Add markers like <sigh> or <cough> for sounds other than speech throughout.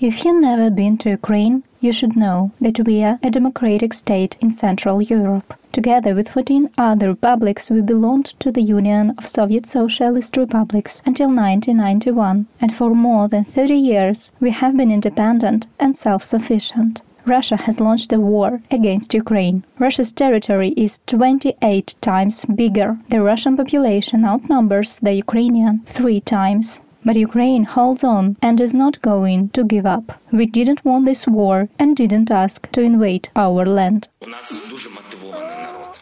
If you've never been to Ukraine, you should know that we are a democratic state in Central Europe. Together with 14 other republics, we belonged to the Union of Soviet Socialist Republics until 1991, and for more than 30 years we have been independent and self sufficient. Russia has launched a war against Ukraine. Russia's territory is 28 times bigger. The Russian population outnumbers the Ukrainian three times. But Ukraine holds on and is not going to give up. We didn't want this war and didn't ask to invade our land.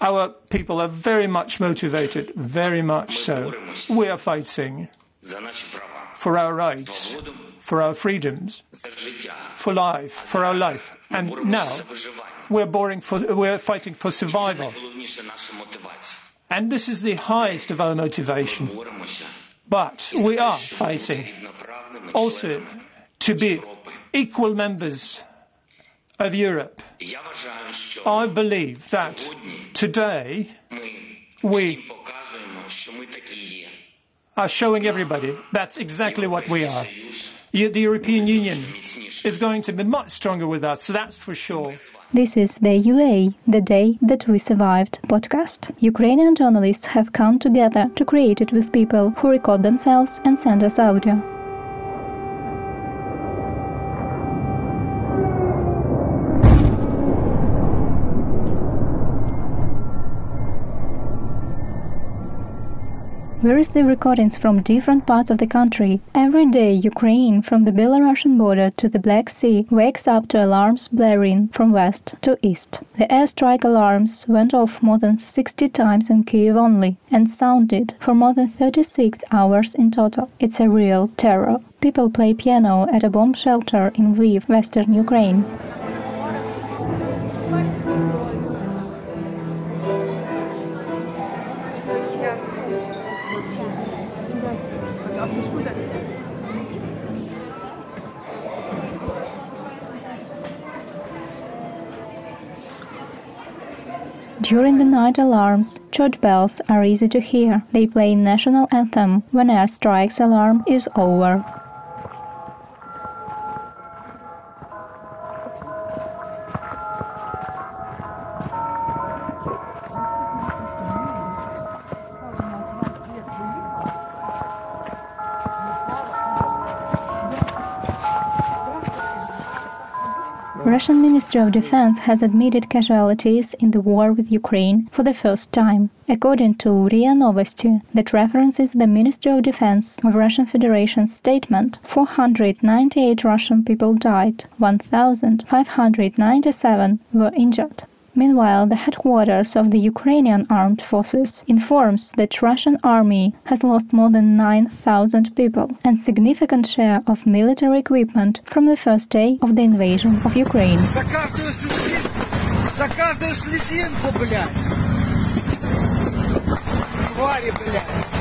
Our people are very much motivated, very much so. We are fighting for our rights, for our freedoms, for life, for our life. And now we're, boring for, we're fighting for survival. And this is the highest of our motivation. But we are fighting also to be equal members of Europe. I believe that today we are showing everybody that's exactly what we are. The European Union is going to be much stronger with us, so that's for sure. This is the UA, the Day That We Survived podcast. Ukrainian journalists have come together to create it with people who record themselves and send us audio. We receive recordings from different parts of the country. Every day, Ukraine, from the Belarusian border to the Black Sea, wakes up to alarms blaring from west to east. The airstrike alarms went off more than 60 times in Kiev only and sounded for more than 36 hours in total. It's a real terror. People play piano at a bomb shelter in Lviv, western Ukraine. During the night alarms, church bells are easy to hear. They play national anthem when airstrikes alarm is over. Russian Ministry of Defense has admitted casualties in the war with Ukraine for the first time. According to RIA Novosti, that references the Ministry of Defense of Russian Federation's statement, 498 Russian people died, 1,597 were injured. Meanwhile, the headquarters of the Ukrainian armed forces informs that Russian army has lost more than 9,000 people and significant share of military equipment from the first day of the invasion of Ukraine. Обещаю, блядь,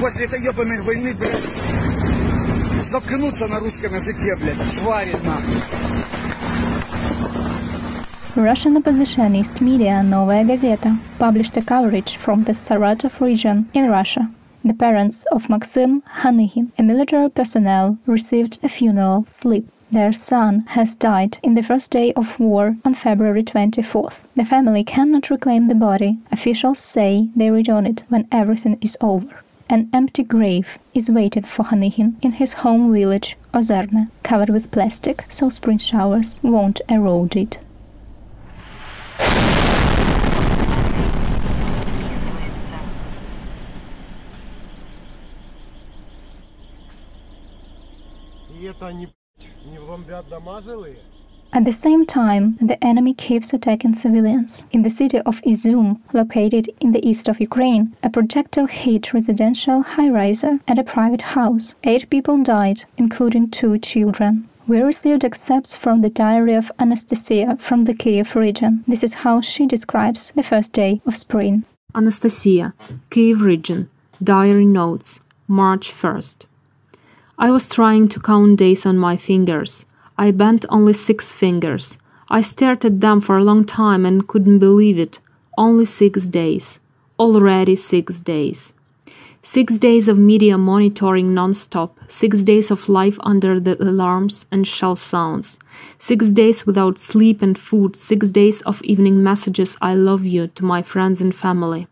после этой ебаной войны, блядь, заткнуться на русском языке, блядь, твари нахуй. Russian oppositionist media Novaya Gazeta published a coverage from the Saratov region in Russia. The parents of Maxim Hanygin, a military personnel, received a funeral slip. Their son has died in the first day of war on February 24th. The family cannot reclaim the body. Officials say they return it when everything is over. An empty grave is waiting for Hanygin in his home village, Ozerne, covered with plastic so spring showers won't erode it. И это они не бомбят дома жилые? at the same time, the enemy keeps attacking civilians. In the city of Izum, located in the east of Ukraine, a projectile hit residential high-riser and a private house. Eight people died, including two children. We received excerpts from the diary of Anastasia from the Kiev region. This is how she describes the first day of spring. Anastasia, Kiev region, diary notes, March 1st. I was trying to count days on my fingers. I bent only six fingers. I stared at them for a long time and couldn't believe it. Only six days. Already six days. Six days of media monitoring non-stop, six days of life under the alarms and shell sounds, six days without sleep and food, six days of evening messages I love you to my friends and family.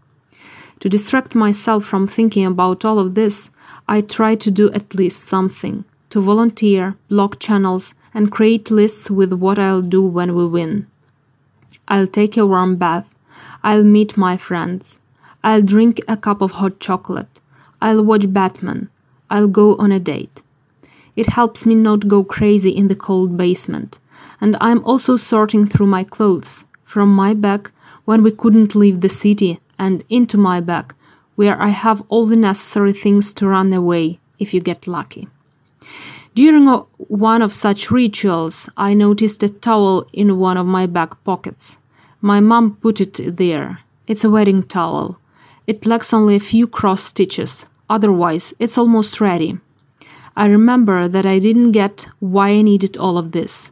To distract myself from thinking about all of this, I try to do at least something to volunteer, block channels, and create lists with what I'll do when we win. I'll take a warm bath. I'll meet my friends. I'll drink a cup of hot chocolate. I'll watch Batman. I'll go on a date. It helps me not go crazy in the cold basement. And I'm also sorting through my clothes from my bag when we couldn't leave the city and into my bag where I have all the necessary things to run away if you get lucky. During one of such rituals, I noticed a towel in one of my back pockets. My mom put it there. It's a wedding towel. It lacks only a few cross stitches, otherwise, it's almost ready. I remember that I didn't get why I needed all of this.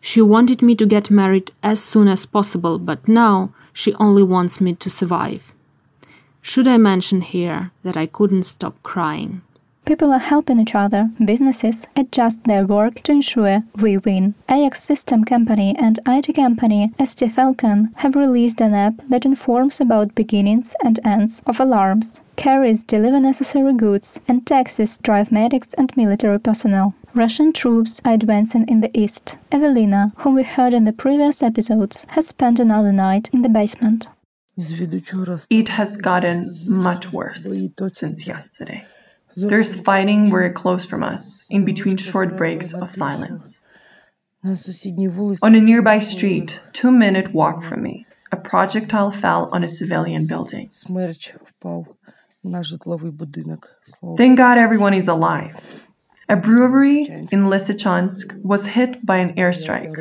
She wanted me to get married as soon as possible, but now she only wants me to survive. Should I mention here that I couldn't stop crying? People are helping each other. Businesses adjust their work to ensure we win. Ajax System Company and IT company Stfalcon have released an app that informs about beginnings and ends of alarms, carriers deliver necessary goods, and taxis drive medics and military personnel. Russian troops are advancing in the east. Evelina, whom we heard in the previous episodes, has spent another night in the basement. It has gotten much worse since yesterday. There's fighting very close from us, in between short breaks of silence. On a nearby street, two minute walk from me, a projectile fell on a civilian building. Thank God everyone is alive. A brewery in Lysychansk was hit by an airstrike.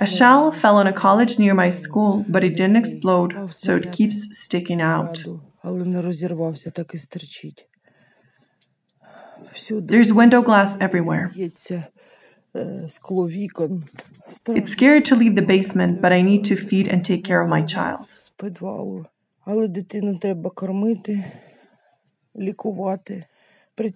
A shell fell on a college near my school, but it didn't explode, so it keeps sticking out. There's window glass everywhere. It's scary to leave the basement, but I need to feed and take care of my child.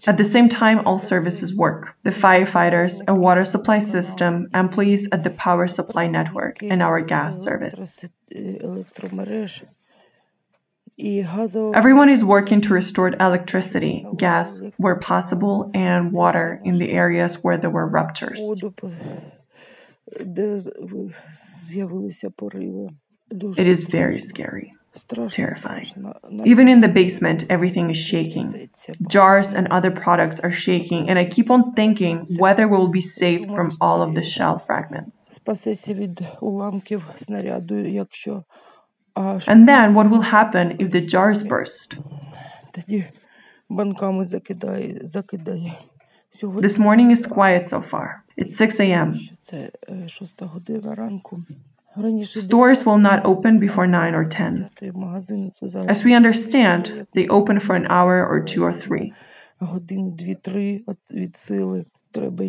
At the same time, all services work. The firefighters, a water supply system, employees at the power supply network, and our gas service. Everyone is working to restore electricity, gas where possible, and water in the areas where there were ruptures. It is very scary, terrifying. Even in the basement, everything is shaking. Jars and other products are shaking, and I keep on thinking whether we will be saved from all of the shell fragments. And then what will happen if the jars burst? This morning is quiet so far. It's 6 a.m. Stores will not open before 9 or 10. As we understand, they open for an hour or two or three. I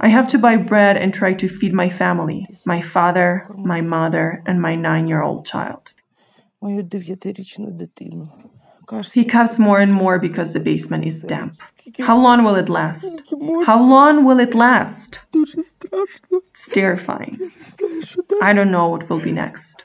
have to buy bread and try to feed my family, my father, my mother, and my nine year old child. He coughs more and more because the basement is damp. How long will it last? How long will it last? It's terrifying. I don't know what will be next.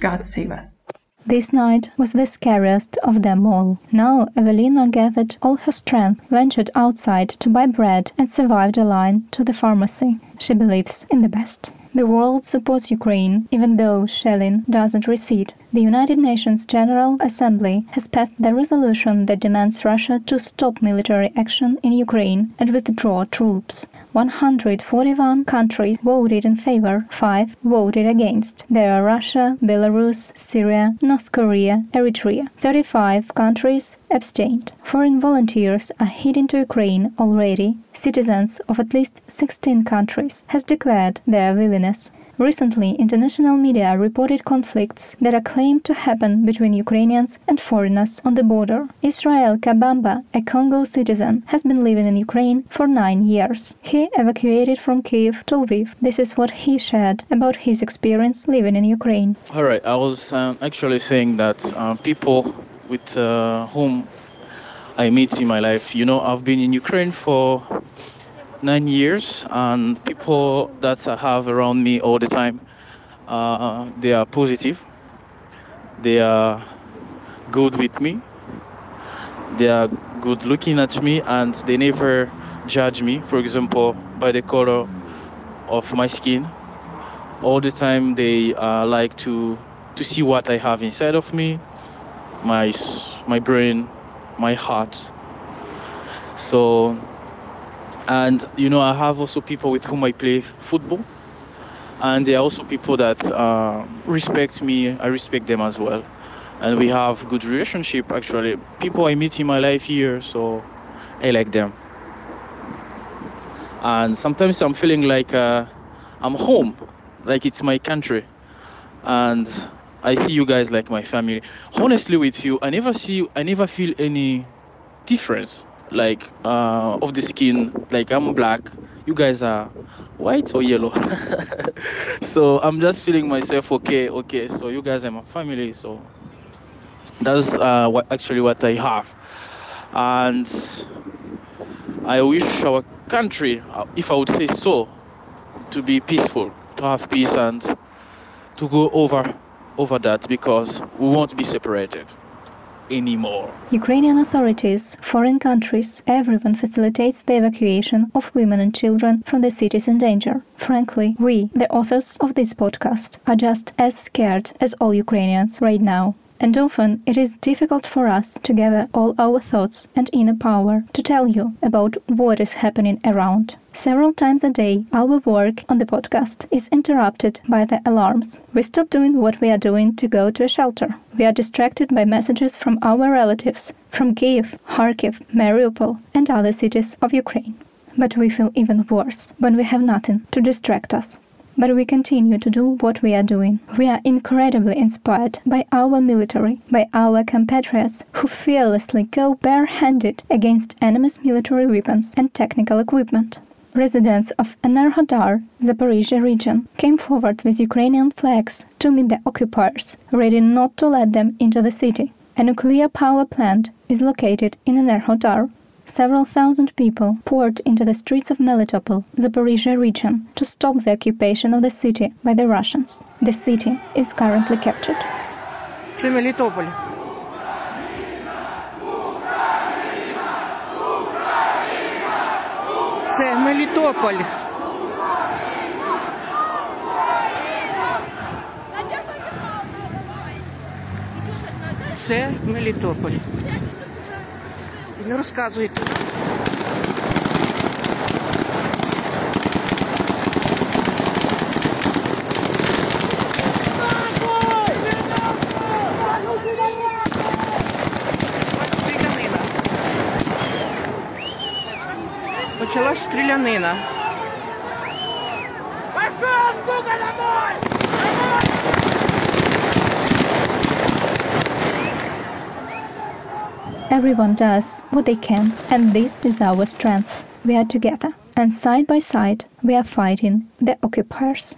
God save us. This night was the scariest of them all. Now Evelina gathered all her strength, ventured outside to buy bread, and survived a line to the pharmacy. She believes in the best. The world supports Ukraine, even though shelling doesn't recede. The United Nations General Assembly has passed the resolution that demands Russia to stop military action in Ukraine and withdraw troops. 141 countries voted in favor, 5 voted against. There are Russia, Belarus, Syria, North Korea, Eritrea. 35 countries abstained. Foreign volunteers are heading to Ukraine already. Citizens of at least 16 countries has declared their willingness Recently, international media reported conflicts that are claimed to happen between Ukrainians and foreigners on the border. Israel Kabamba, a Congo citizen, has been living in Ukraine for nine years. He evacuated from Kiev to Lviv. This is what he shared about his experience living in Ukraine. All right, I was um, actually saying that uh, people with uh, whom I meet in my life, you know, I've been in Ukraine for nine years, and people that I have around me all the time, uh, they are positive. They are good with me. They are good looking at me, and they never judge me. For example, by the color of my skin. All the time, they uh, like to to see what I have inside of me, my my brain, my heart. So and you know, I have also people with whom I play football, and there are also people that uh, respect me. I respect them as well, and we have good relationship. Actually, people I meet in my life here, so I like them. And sometimes I'm feeling like uh, I'm home, like it's my country, and I see you guys like my family. Honestly, with you, I never see, I never feel any difference like uh, of the skin. Like I'm black, you guys are white or yellow. <laughs> so I'm just feeling myself okay, okay. So you guys are my family. So that's uh, what actually what I have, and I wish our country, uh, if I would say so, to be peaceful, to have peace and to go over over that because we won't be separated anymore. Ukrainian authorities, foreign countries, everyone facilitates the evacuation of women and children from the cities in danger. Frankly, we, the authors of this podcast, are just as scared as all Ukrainians right now. And often it is difficult for us to gather all our thoughts and inner power to tell you about what is happening around. Several times a day, our work on the podcast is interrupted by the alarms. We stop doing what we are doing to go to a shelter. We are distracted by messages from our relatives from Kiev, Kharkiv, Mariupol, and other cities of Ukraine. But we feel even worse when we have nothing to distract us but we continue to do what we are doing. We are incredibly inspired by our military, by our compatriots who fearlessly go barehanded against enemy's military weapons and technical equipment. Residents of Enerhodar, Zaporizhia region, came forward with Ukrainian flags to meet the occupiers, ready not to let them into the city. A nuclear power plant is located in Enerhodar, several thousand people poured into the streets of Melitopol, Zaporizhia region, to stop the occupation of the city by the Russians. The city is currently captured. Це Мелітополь. Це Мелітополь. Це Мелітополь. не розказуйте. Почалась стрілянина. Пошел, сука, домой! Everyone does what they can, and this is our strength. We are together, and side by side, we are fighting the occupiers.